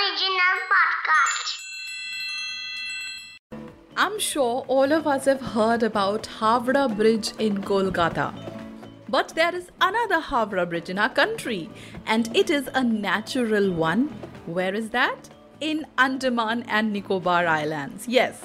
Original podcast. I'm sure all of us have heard about Howrah Bridge in Kolkata. But there is another Howrah Bridge in our country, and it is a natural one. Where is that? In Andaman and Nicobar Islands. Yes.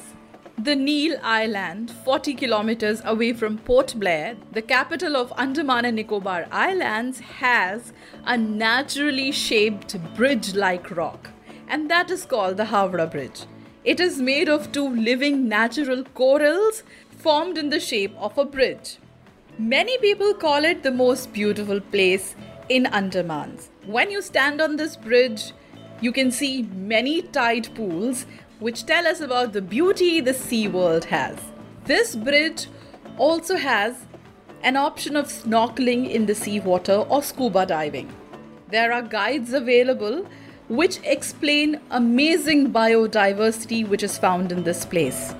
The Neil Island, 40 kilometers away from Port Blair, the capital of Andaman and Nicobar Islands, has a naturally shaped bridge like rock, and that is called the Howrah Bridge. It is made of two living natural corals formed in the shape of a bridge. Many people call it the most beautiful place in Andamans. When you stand on this bridge, you can see many tide pools which tell us about the beauty the sea world has. This bridge also has an option of snorkeling in the seawater or scuba diving. There are guides available which explain amazing biodiversity which is found in this place.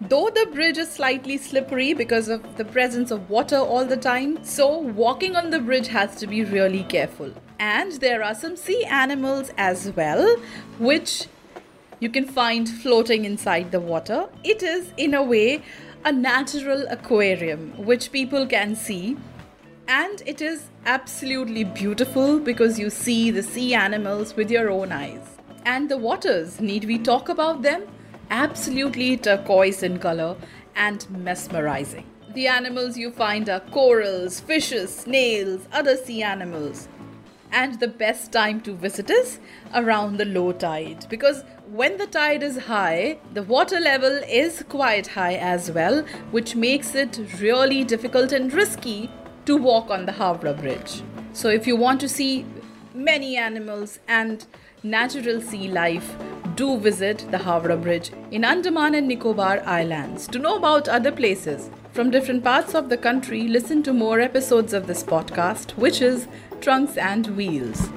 Though the bridge is slightly slippery because of the presence of water all the time, so walking on the bridge has to be really careful. And there are some sea animals as well, which you can find floating inside the water. It is, in a way, a natural aquarium which people can see. And it is absolutely beautiful because you see the sea animals with your own eyes. And the waters, need we talk about them? Absolutely turquoise in color and mesmerizing. The animals you find are corals, fishes, snails, other sea animals. And the best time to visit is around the low tide because when the tide is high, the water level is quite high as well, which makes it really difficult and risky to walk on the Howrah Bridge. So, if you want to see many animals and natural sea life, do visit the Howrah Bridge in Andaman and Nicobar Islands. To know about other places from different parts of the country, listen to more episodes of this podcast, which is Trunks and Wheels.